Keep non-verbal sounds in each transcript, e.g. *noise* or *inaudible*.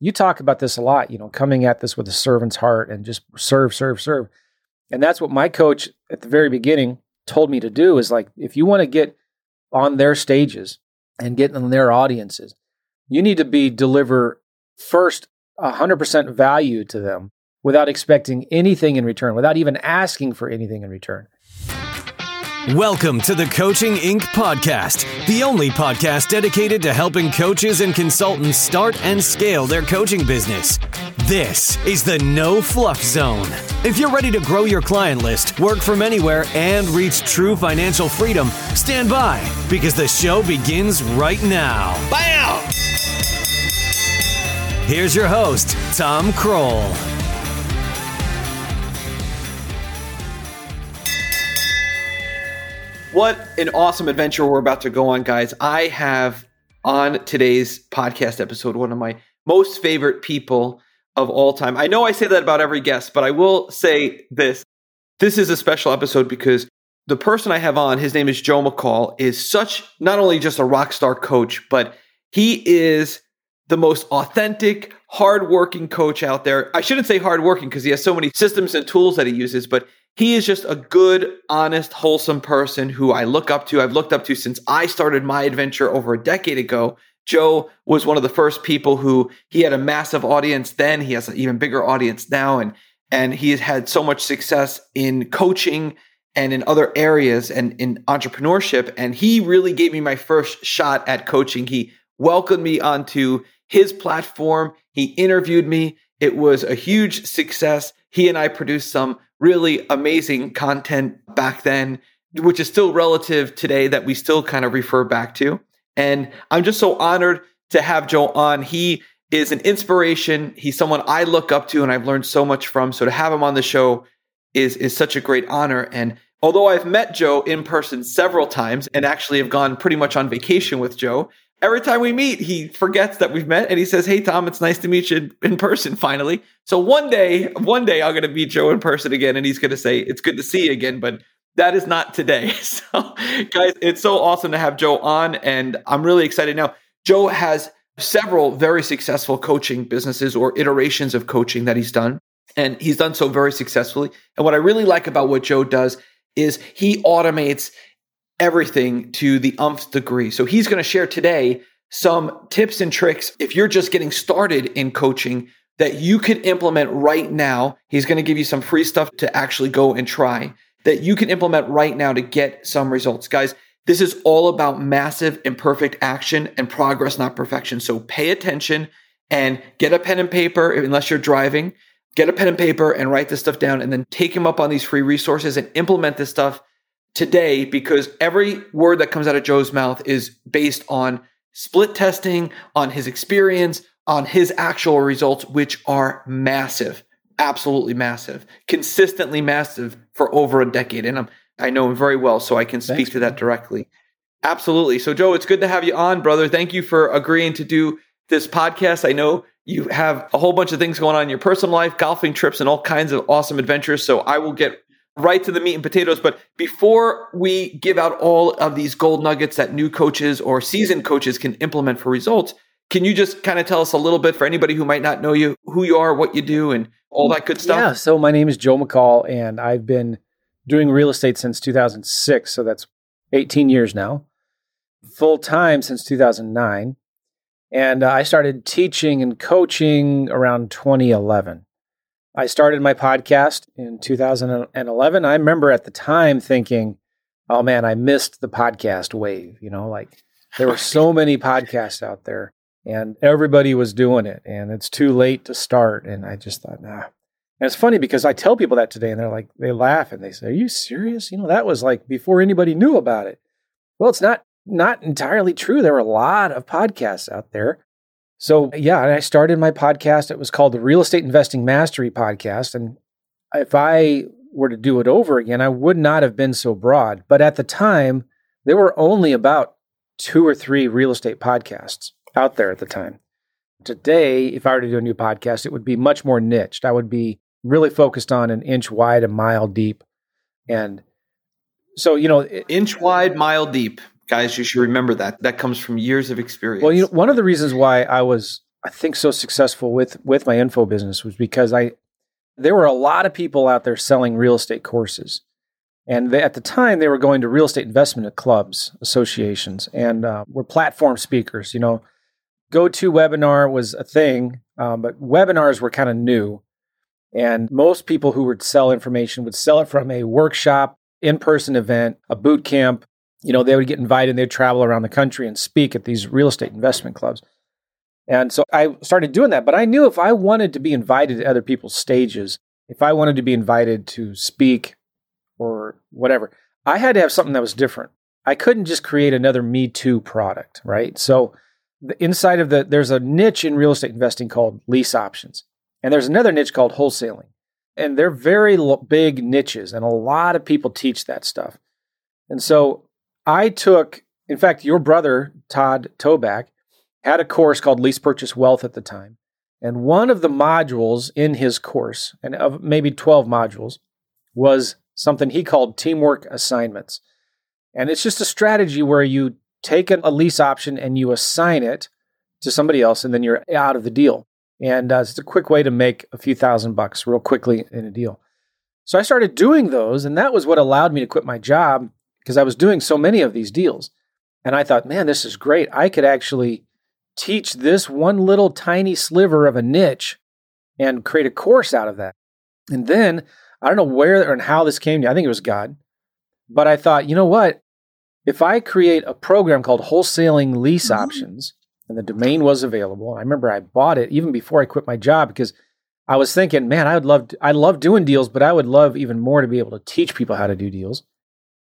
you talk about this a lot, you know, coming at this with a servant's heart and just serve, serve, serve. And that's what my coach at the very beginning told me to do is like, if you want to get on their stages and get in their audiences, you need to be deliver first 100% value to them without expecting anything in return, without even asking for anything in return. Welcome to the Coaching Inc. podcast, the only podcast dedicated to helping coaches and consultants start and scale their coaching business. This is the No Fluff Zone. If you're ready to grow your client list, work from anywhere, and reach true financial freedom, stand by because the show begins right now. Bam! Here's your host, Tom Krol. What an awesome adventure we're about to go on, guys. I have on today's podcast episode one of my most favorite people of all time. I know I say that about every guest, but I will say this. This is a special episode because the person I have on, his name is Joe McCall, is such not only just a rock star coach, but he is the most authentic, hardworking coach out there. I shouldn't say hardworking because he has so many systems and tools that he uses, but he is just a good, honest, wholesome person who I look up to. I've looked up to since I started my adventure over a decade ago. Joe was one of the first people who he had a massive audience then. He has an even bigger audience now. And, and he has had so much success in coaching and in other areas and in entrepreneurship. And he really gave me my first shot at coaching. He welcomed me onto his platform. He interviewed me. It was a huge success. He and I produced some really amazing content back then, which is still relative today that we still kind of refer back to. And I'm just so honored to have Joe on. He is an inspiration. He's someone I look up to and I've learned so much from. So to have him on the show is is such a great honor. And although I've met Joe in person several times and actually have gone pretty much on vacation with Joe, every time we meet, he forgets that we've met and he says, Hey, Tom, it's nice to meet you in person finally. So one day, one day I'm going to meet Joe in person again and he's going to say, It's good to see you again. But that is not today. *laughs* So, guys, it's so awesome to have Joe on and I'm really excited. Now, Joe has several very successful coaching businesses or iterations of coaching that he's done. And he's done so very successfully. And what I really like about what Joe does is he automates everything to the umph degree. So he's going to share today some tips and tricks if you're just getting started in coaching that you could implement right now. He's going to give you some free stuff to actually go and try that you can implement right now to get some results. Guys, this is all about massive imperfect action and progress, not perfection. So pay attention and get a pen and paper unless you're driving. Get a pen and paper and write this stuff down and then take him up on these free resources and implement this stuff today because every word that comes out of Joe's mouth is based on split testing, on his experience, on his actual results, which are massive, absolutely massive, consistently massive for over a decade. And I'm, I know him very well, so I can speak Thanks, to that directly. Absolutely. So, Joe, it's good to have you on, brother. Thank you for agreeing to do this podcast. I know you have a whole bunch of things going on in your personal life, golfing trips, and all kinds of awesome adventures. So, I will get right to the meat and potatoes. But before we give out all of these gold nuggets that new coaches or seasoned coaches can implement for results, can you just kind of tell us a little bit for anybody who might not know you, who you are, what you do, and all that good stuff? Yeah. So my name is Joe McCall, and I've been doing real estate since 2006. So that's 18 years now, full time since 2009. And uh, I started teaching and coaching around 2011. I started my podcast in 2011. I remember at the time thinking, oh man, I missed the podcast wave. You know, like there were so *laughs* many podcasts out there and everybody was doing it and it's too late to start. And I just thought, nah. And it's funny because I tell people that today and they're like, they laugh and they say, are you serious? You know, that was like before anybody knew about it. Well, it's not, not entirely true. There were a lot of podcasts out there. So, yeah, I started my podcast. It was called the Real Estate Investing Mastery Podcast. And if I were to do it over again, I would not have been so broad. But at the time, there were only about two or three real estate podcasts out there at the time. Today, if I were to do a new podcast, it would be much more niched. I would be really focused on an inch wide, a mile deep. And so, you know, inch wide, mile deep guys, you should remember that. That comes from years of experience. Well, you know, one of the reasons why I was I think so successful with with my info business was because I there were a lot of people out there selling real estate courses. And they, at the time, they were going to real estate investment clubs, associations, and uh, were platform speakers. You know, go to webinar was a thing, um, but webinars were kind of new. And most people who would sell information would sell it from a workshop, in person event, a boot camp. You know, they would get invited, and they'd travel around the country and speak at these real estate investment clubs. And so I started doing that. But I knew if I wanted to be invited to other people's stages, if I wanted to be invited to speak or whatever, I had to have something that was different. I couldn't just create another Me Too product, right? So the inside of the there's a niche in real estate investing called lease options. And there's another niche called wholesaling. And they're very big niches and a lot of people teach that stuff. And so I took in fact your brother Todd Toback had a course called Lease Purchase Wealth at the time. And one of the modules in his course, and of maybe 12 modules, was something he called teamwork assignments. And it's just a strategy where you take a lease option and you assign it to somebody else, and then you're out of the deal. And uh, it's a quick way to make a few thousand bucks real quickly in a deal. So I started doing those, and that was what allowed me to quit my job because I was doing so many of these deals. And I thought, man, this is great. I could actually teach this one little tiny sliver of a niche and create a course out of that. And then I don't know where and how this came to. I think it was God. But I thought, you know what? If I create a program called Wholesaling Lease mm-hmm. Options, and the domain was available, I remember I bought it even before I quit my job because I was thinking, man, I would love to, I love doing deals, but I would love even more to be able to teach people how to do deals.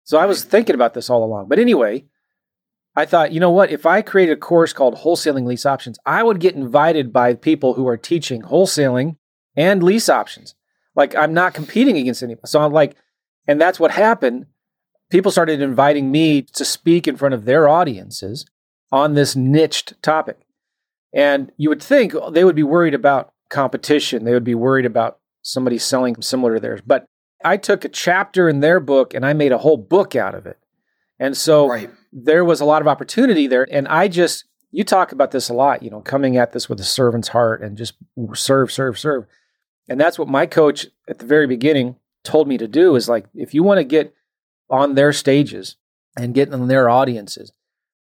So I was thinking about this all along. But anyway, I thought, you know what? If I created a course called Wholesaling Lease Options, I would get invited by people who are teaching wholesaling and lease options. Like I'm not competing against anybody. So I'm like, and that's what happened. People started inviting me to speak in front of their audiences on this niched topic. And you would think oh, they would be worried about competition. They would be worried about somebody selling similar to theirs. But I took a chapter in their book and I made a whole book out of it. And so right there was a lot of opportunity there. And I just, you talk about this a lot, you know, coming at this with a servant's heart and just serve, serve, serve. And that's what my coach at the very beginning told me to do is like, if you want to get on their stages and get in their audiences,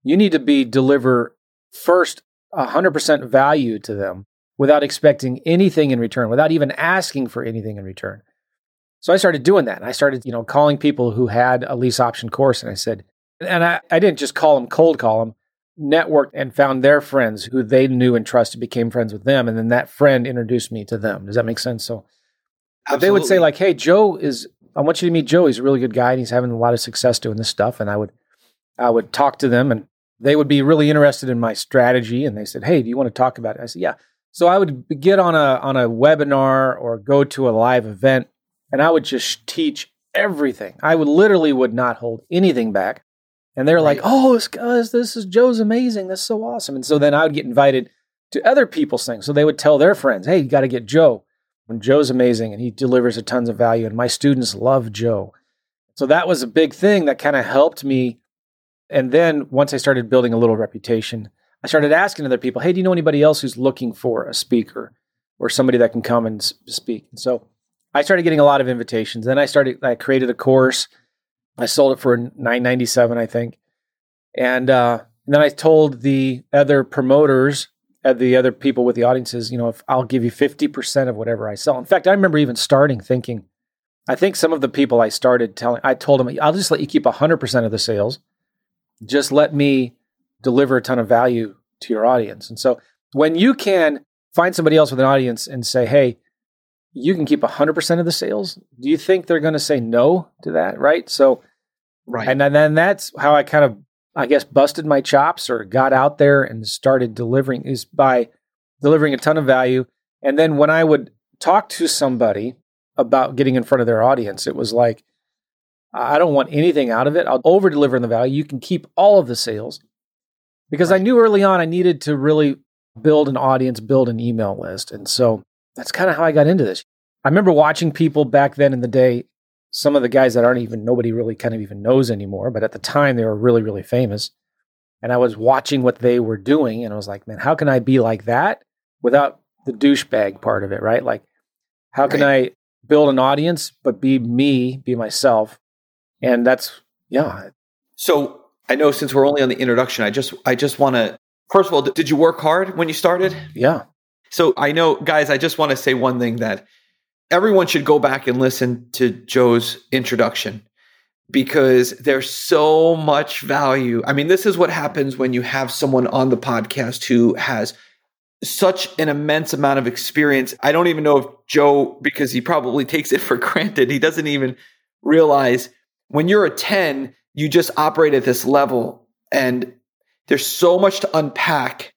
you need to be deliver first 100% value to them without expecting anything in return, without even asking for anything in return. So I started doing that. And I started, you know, calling people who had a lease option course and I said, and I, I didn't just call them cold call them, networked and found their friends who they knew and trusted, became friends with them. And then that friend introduced me to them. Does that make sense? So they would say, like, hey, Joe is, I want you to meet Joe. He's a really good guy and he's having a lot of success doing this stuff. And I would, I would talk to them and they would be really interested in my strategy. And they said, hey, do you want to talk about it? I said, yeah. So I would get on a on a webinar or go to a live event and I would just teach everything. I would literally would not hold anything back. And they're right. like, oh, this, guys, this is Joe's amazing. That's so awesome. And so then I would get invited to other people's things. So they would tell their friends, hey, you got to get Joe. And Joe's amazing and he delivers a tons of value. And my students love Joe. So that was a big thing that kind of helped me. And then once I started building a little reputation, I started asking other people, hey, do you know anybody else who's looking for a speaker or somebody that can come and speak? And so I started getting a lot of invitations. Then I started, I created a course I sold it for nine ninety seven, I think, and, uh, and then I told the other promoters, uh, the other people with the audiences, you know, if I'll give you fifty percent of whatever I sell. In fact, I remember even starting thinking, I think some of the people I started telling, I told them, I'll just let you keep hundred percent of the sales. Just let me deliver a ton of value to your audience. And so when you can find somebody else with an audience and say, hey, you can keep 100% of the sales, do you think they're going to say no to that? Right. So, right. And then that's how I kind of, I guess, busted my chops or got out there and started delivering is by delivering a ton of value. And then when I would talk to somebody about getting in front of their audience, it was like, I don't want anything out of it. I'll over deliver in the value. You can keep all of the sales because right. I knew early on I needed to really build an audience, build an email list. And so that's kind of how I got into this. I remember watching people back then in the day, some of the guys that aren't even nobody really kind of even knows anymore, but at the time they were really, really famous. And I was watching what they were doing and I was like, man, how can I be like that? without the douchebag part of it, right? Like, how can right. I build an audience, but be me, be myself? And that's, yeah. So I know since we're only on the introduction, I just, I just want to, first of all, did you work hard when you started? Yeah. So I know, guys, I just want to say one thing that everyone should go back and listen to Joe's introduction because there's so much value. I mean, this is what happens when you have someone on the podcast who has such an immense amount of experience. I don't even know if Joe, because he probably *laughs* takes it for granted, he doesn't even realize when you're a 10, you just operate at this level. And there's so much to unpack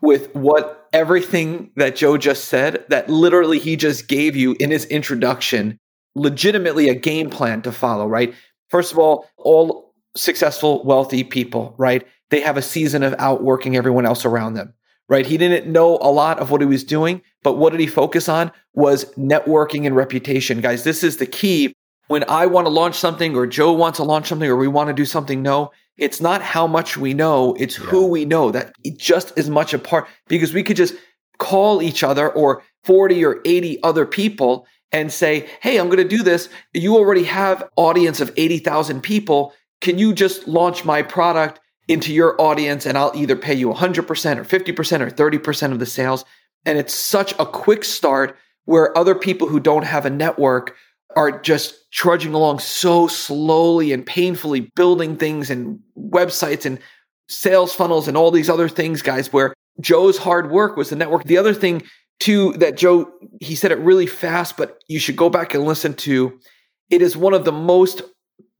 with what everything that Joe just said that literally he just gave you in his introduction, legitimately a game plan to follow, right? First of all, all successful, wealthy people, right? They have a season of outworking everyone else around them, right? He didn't know a lot of what he was doing, but what did he focus on was networking and reputation. Guys, this is the key. When I want to launch something or Joe wants to launch something or we want to do something, no, it's not how much we know, it's yeah. who we know that just as much a part because we could just call each other or 40 or 80 other people and say, Hey, I'm going to do this. You already have audience of 80,000 people. Can you just launch my product into your audience and I'll either pay you 100% or 50% or 30% of the sales. And it's such a quick start where other people who don't have a network are just trudging along so slowly and painfully building things and websites and sales funnels and all these other things, guys, where Joe's hard work was the network. The other thing too, that Joe, he said it really fast, but you should go back and listen to. It is one of the most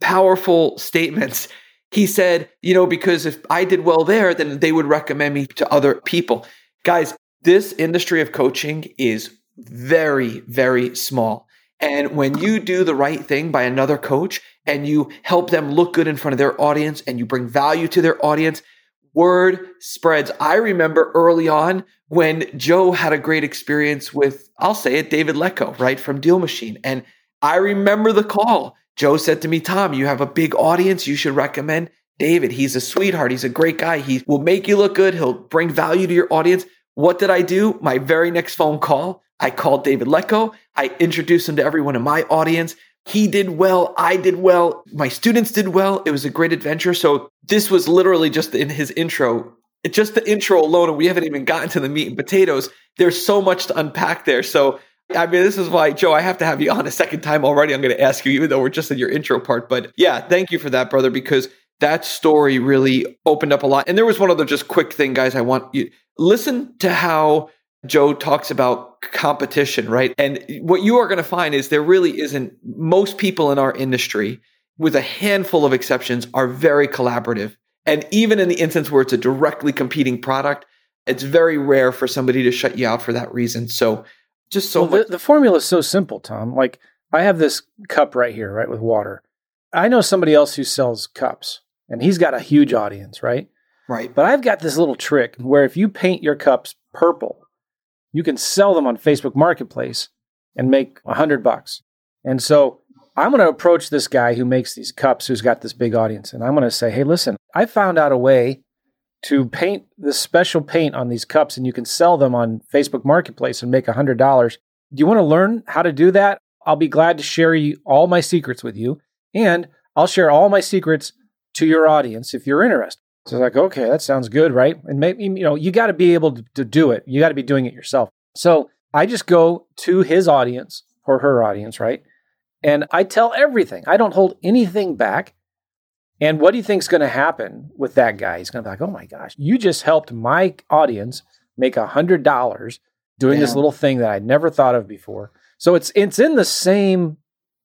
powerful statements. He said, you know, because if I did well there, then they would recommend me to other people. Guys, this industry of coaching is very, very small. And when you do the right thing by another coach and you help them look good in front of their audience and you bring value to their audience, word spreads. I remember early on when Joe had a great experience with, I'll say it, David Lecko, right, from DealMachine. And I remember the call. Joe said to me, Tom, you have a big audience. You should recommend David. He's a sweetheart. He's a great guy. He will make you look good. He'll bring value to your audience. What did I do? My very next phone call, I called David Lecko. I introduced him to everyone in my audience. He did well. I did well. My students did well. It was a great adventure. So this was literally just in his intro. Just the intro alone, and we haven't even gotten to the meat and potatoes. There's so much to unpack there. So I mean, this is why, Joe, I have to have you on a second time already. I'm going to ask you, even though we're just in your intro part. But yeah, thank you for that, brother, because that story really opened up a lot. And there was one other just quick thing, guys. I want you listen to how Joe talks about competition, right? And what you are going to find is there really isn't, most people in our industry, with a handful of exceptions, are very collaborative. And even in the instance where it's a directly competing product, it's very rare for somebody to shut you out for that reason. So just so well, the, the formula is so simple, Tom. Like I have this cup right here, right, with water. I know somebody else who sells cups and he's got a huge audience, right? Right. But I've got this little trick where if you paint your cups purple, you can sell them on Facebook Marketplace and make a hundred bucks. And so I'm going to approach this guy who makes these cups, who's got this big audience, and I'm going to say, "Hey, listen, I found out a way to paint this special paint on these cups, and you can sell them on Facebook Marketplace and make a hundred dollars. Do you want to learn how to do that? I'll be glad to share you, all my secrets with you, and I'll share all my secrets to your audience if you're interested." So like, okay, that sounds good, right? And maybe, you know, you got to be able to, to do it. You got to be doing it yourself. So I just go to his audience or her audience, right? And I tell everything. I don't hold anything back. And what do you think is going to happen with that guy? He's going to be like, oh my gosh, you just helped my audience make a hundred dollars doing this little thing that I never thought of before. So it's it's in the same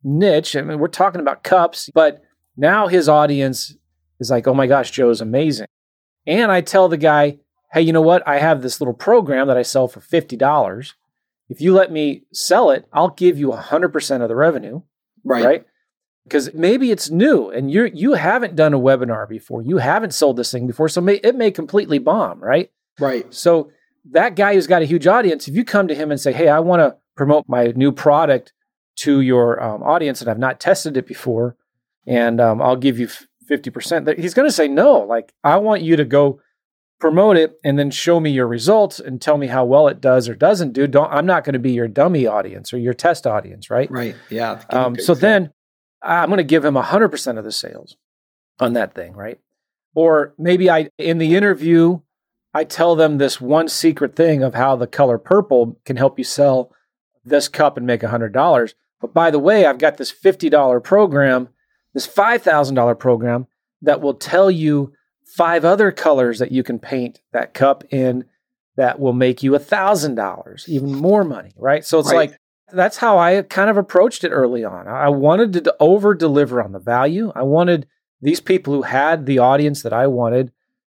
niche. I mean, we're talking about cups, but now his audience is like, oh my gosh, Joe's amazing. And I tell the guy, hey, you know what? I have this little program that I sell for $50. If you let me sell it, I'll give you 100% of the revenue. Right. Right. Because maybe it's new and you you haven't done a webinar before. You haven't sold this thing before. So may, it may completely bomb. Right. Right. So that guy who's got a huge audience, if you come to him and say, hey, I want to promote my new product to your um, audience and I've not tested it before, and um, I'll give you 50%, he's going to say no. Like, I want you to go promote it and then show me your results and tell me how well it does or doesn't do. Don't I'm not going to be your dummy audience or your test audience, right? Right. Yeah. Um, so then I'm going to give him 100% of the sales on that thing, right? Or maybe I in the interview I tell them this one secret thing of how the color purple can help you sell this cup and make $100. But by the way, I've got this $50 program, this $5,000 program that will tell you five other colors that you can paint that cup in that will make you $1,000, even more money, right? So it's right. like, that's how I kind of approached it early on. I wanted to over deliver on the value. I wanted these people who had the audience that I wanted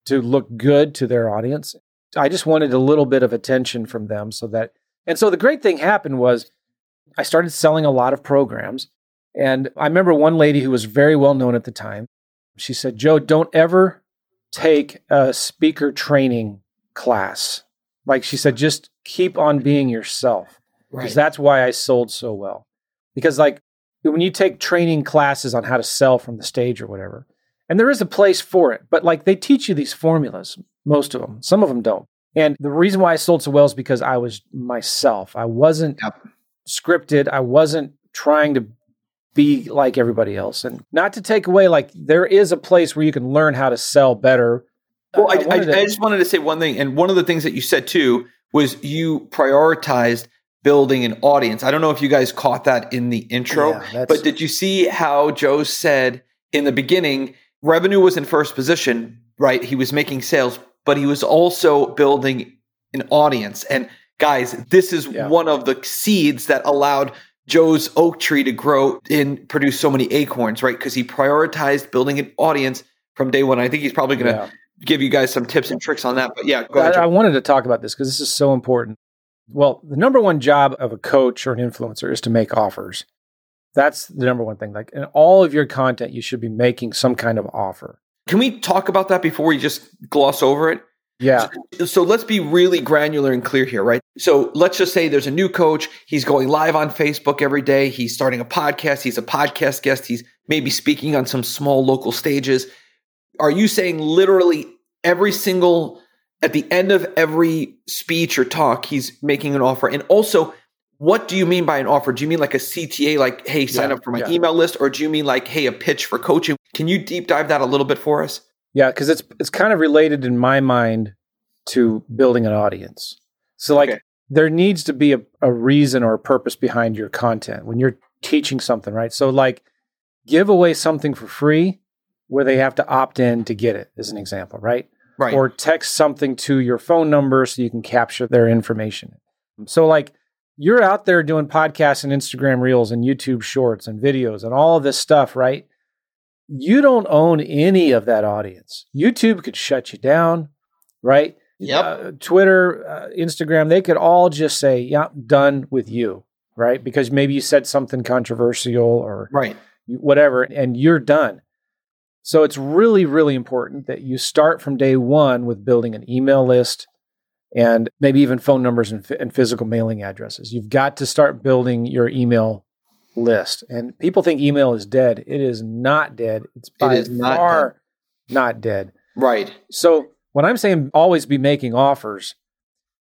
to look good to their audience. I just wanted a little bit of attention from them so that, and so the great thing happened was I started selling a lot of programs. And I remember one lady who was very well known at the time. She said, Joe, don't ever take a speaker training class. Like she said, just keep on being yourself. Because right. that's why I sold so well. Because, like, when you take training classes on how to sell from the stage or whatever, and there is a place for it, but like they teach you these formulas, most of them, some of them don't. And the reason why I sold so well is because I was myself. I wasn't yep. scripted. I wasn't trying to be like everybody else. And not to take away, like, there is a place where you can learn how to sell better. Well, I, I, I, to, I just wanted to say one thing. And one of the things that you said too was you prioritized building an audience. I don't know if you guys caught that in the intro, yeah, but did you see how Joe said in the beginning, revenue was in first position, right? He was making sales, but he was also building an audience. And guys, this is yeah. one of the seeds that allowed Joe's oak tree to grow and produce so many acorns, right? Because he prioritized building an audience from day one. I think he's probably going to yeah. give you guys some tips and tricks on that. But yeah, go I, I wanted to talk about this because this is so important. Well, the number one job of a coach or an influencer is to make offers. That's the number one thing. Like in all of your content, you should be making some kind of offer. Can we talk about that before we just gloss over it? Yeah. So, so, let's be really granular and clear here, right? So let's just say there's a new coach. He's going live on Facebook every day. He's starting a podcast. He's a podcast guest. He's maybe speaking on some small local stages. Are you saying literally every single, at the end of every speech or talk, he's making an offer? And also, what do you mean by an offer? Do you mean like a CTA, like, hey, sign yeah, up for my yeah. email list? Or do you mean like, hey, a pitch for coaching? Can you deep dive that a little bit for us? Yeah, because it's it's kind of related in my mind to building an audience. So like okay. there needs to be a, a reason or a purpose behind your content when you're teaching something, right? So like give away something for free where they have to opt in to get it, as an example, right? Right. Or text something to your phone number so you can capture their information. So like you're out there doing podcasts and Instagram reels and YouTube shorts and videos and all of this stuff, right? You don't own any of that audience. YouTube could shut you down, right? Yep. Uh, Twitter, uh, Instagram, they could all just say, "Yeah, done with you," right? Because maybe you said something controversial or right, whatever, and you're done. So it's really, really important that you start from day one with building an email list, and maybe even phone numbers and, and, physical mailing addresses. You've got to start building your email list. And people think email is dead. It is not dead. It's by it not far dead. not dead. Right. So when I'm saying always be making offers,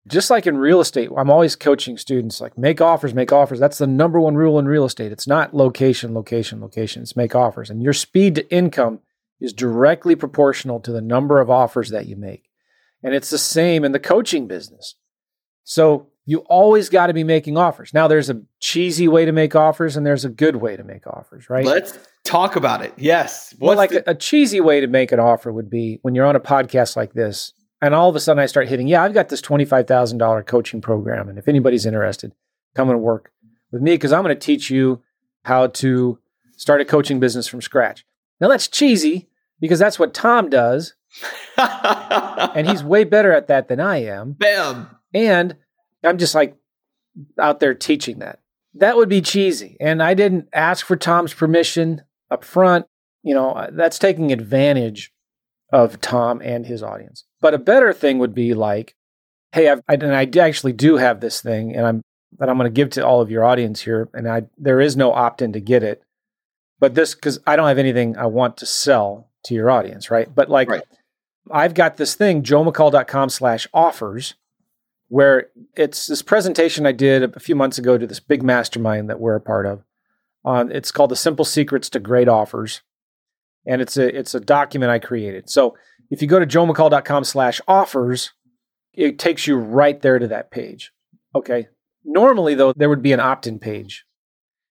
just like in real estate, I'm always coaching students like make offers, make offers. That's the number one rule in real estate. It's not location, location, location. It's make offers. And your speed to income is directly proportional to the number of offers that you make. And it's the same in the coaching business. So you always got to be making offers. Now, there's a cheesy way to make offers and there's a good way to make offers, right? Let's talk about it. Yes. Well, like the- a, a cheesy way to make an offer would be when you're on a podcast like this, and all of a sudden I start hitting, yeah, I've got this $25,000 coaching program. And if anybody's interested, come and work with me because I'm going to teach you how to start a coaching business from scratch. Now, that's cheesy because that's what Tom does. *laughs* and he's way better at that than I am. Bam. And I'm just like out there teaching that. That would be cheesy. And I didn't ask for Tom's permission up front. You know, uh, that's taking advantage of Tom and his audience. But a better thing would be like, hey, I've, I, and I actually do have this thing, and I'm that I'm going to give to all of your audience here, and I there is no opt in to get it, but this because I don't have anything I want to sell to your audience, right? But like, right. I've got this thing, joemccall.com slash offers, where it's this presentation I did a few months ago to this big mastermind that we're a part of. On it's called the Simple Secrets to Great Offers, and it's a it's a document I created. So if you go to joemccall.com slash offers, it takes you right there to that page. Okay. Normally, though, there would be an opt-in page.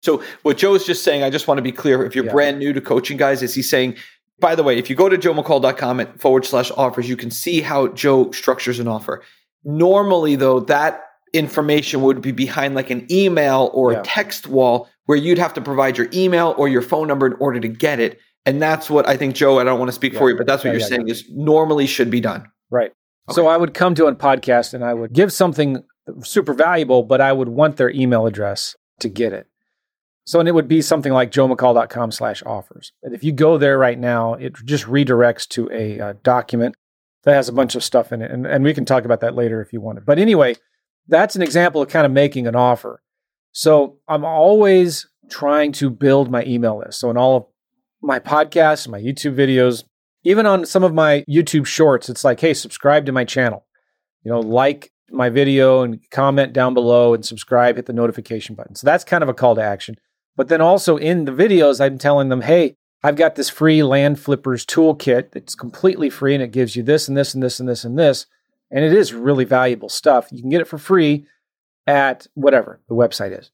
So what Joe's just saying, I just want to be clear. If you're Yeah. brand new to coaching, guys, is he's saying, by the way, if you go to joemccall.com at forward slash offers, you can see how Joe structures an offer. Normally, though, that information would be behind like an email or Yeah. a text wall where you'd have to provide your email or your phone number in order to get it. And that's what I think, Joe, I don't want to speak for you, but that's what Yeah, you're yeah, saying is normally should be done. Right. So I would come to a podcast and I would give something super valuable, but I would want their email address to get it. So and it would be something like joemccall.com slash offers. And if you go there right now, it just redirects to a uh, document that has a bunch of stuff in it. And, and we can talk about that later if you want it. But anyway, that's an example of kind of making an offer. So I'm always trying to build my email list. So in all of my podcasts, my YouTube videos, even on some of my YouTube shorts, it's like, hey, subscribe to my channel. You know, like my video and comment down below and subscribe, hit the notification button. So that's kind of a call to action. But then also in the videos, I'm telling them, hey, I've got this free land flippers toolkit that's completely free and it gives you this and this and this and this and this. And it is really valuable stuff. You can get it for free at whatever the website is.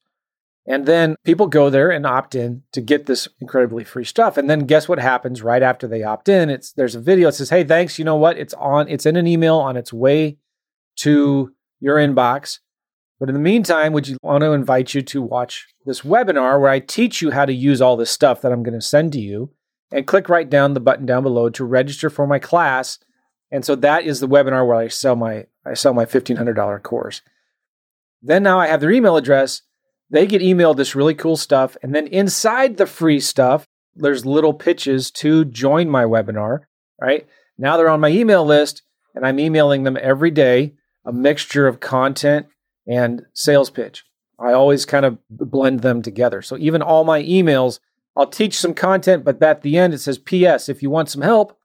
And then people go there and opt in to get this incredibly free stuff. And then guess what happens right after they opt in? It's there's a video that says, "Hey, thanks. You know what? It's on. It's in an email on its way to your inbox. But in the meantime, would you want to invite you to watch this webinar where I teach you how to use all this stuff that I'm going to send to you? And click right down the button down below to register for my class. And so that is the webinar where I sell my I sell my $1500 course. Then now I have their email address. They get emailed this really cool stuff. And then inside the free stuff, there's little pitches to join my webinar, right? Now they're on my email list and I'm emailing them every day a mixture of content and sales pitch. I always kind of blend them together. So even all my emails, I'll teach some content, but at the end it says, P.S. If you want some help,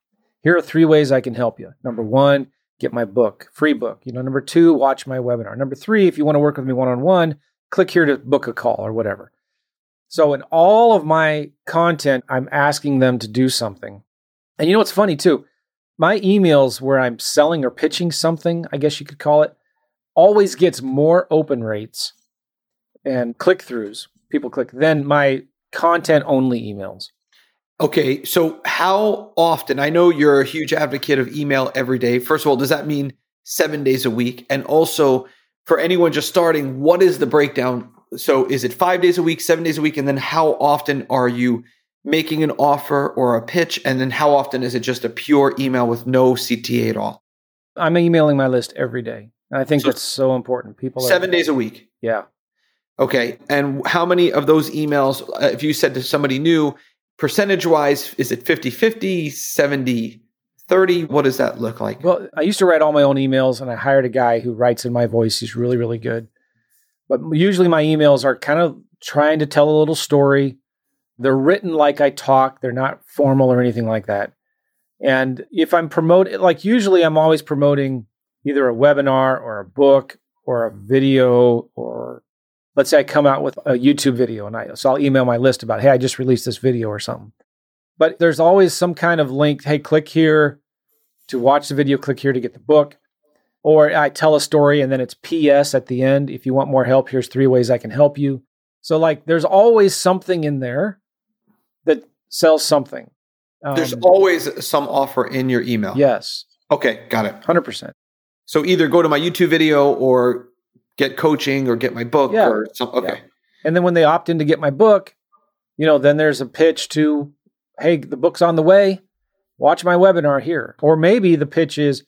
here are three ways I can help you. Number one, get my book, free book. You know, number two, watch my webinar. Number three, if you want to work with me one on one, click here to book a call or whatever. So in all of my content, I'm asking them to do something. And you know what's funny too? My emails where I'm selling or pitching something, I guess you could call it, always gets more open rates and click throughs. People click than my content only emails. Okay, so how often? I know you're a huge advocate of email every day. First of all, does that mean seven days a week? And also, for anyone just starting, what is the breakdown? So, is it five days a week, seven days a week? And then how often are you making an offer or a pitch? And then how often is it just a pure email with no CTA at all? I'm emailing my list every day. And I think So- that's so important. People are, Seven days a week. Yeah. Okay. And how many of those emails, uh, if you said to somebody new, percentage wise, is it 50 50, 70 30? What does that look like? Well, I used to write all my own emails and I hired a guy who writes in my voice. He's really, really good. But usually my emails are kind of trying to tell a little story. They're written like I talk, they're not formal or anything like that. And if I'm promoting, like usually I'm always promoting either a webinar or a book or a video or let's say I come out with a YouTube video and I so I'll email my list about, hey, I just released this video or something. But there's always some kind of link, hey, click here to watch the video, click here to get the book. Or I tell a story and then it's PS at the end. If you want more help, here's three ways I can help you. So, like, there's always something in there that sells something. Um, There's always some offer in your email. yes, Okay. Got it. 100%. So either go to my YouTube video or get coaching or get my book Yeah. or something. Okay. And then when they opt in to get my book, you know, then there's a pitch to, hey, the book's on the way. Watch my webinar here. Or maybe the pitch is,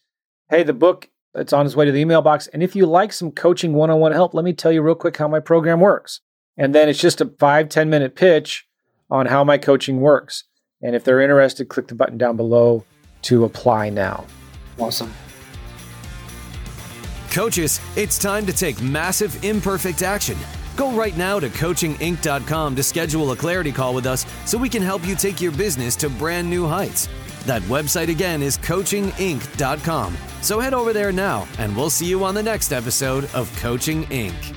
hey, the book it's on its way to the email box. And if you like some coaching one-on-one help, let me tell you real quick how my program works. And then it's just a five ten minute pitch on how my coaching works. And if they're interested, click the button down below to apply now. Awesome. Coaches, it's time to take massive imperfect action. Go right now to coachinginc.com to schedule a clarity call with us so we can help you take your business to brand new heights. That website again is coachinginc.com. So head over there now, and we'll see you on the next episode of Coaching Inc.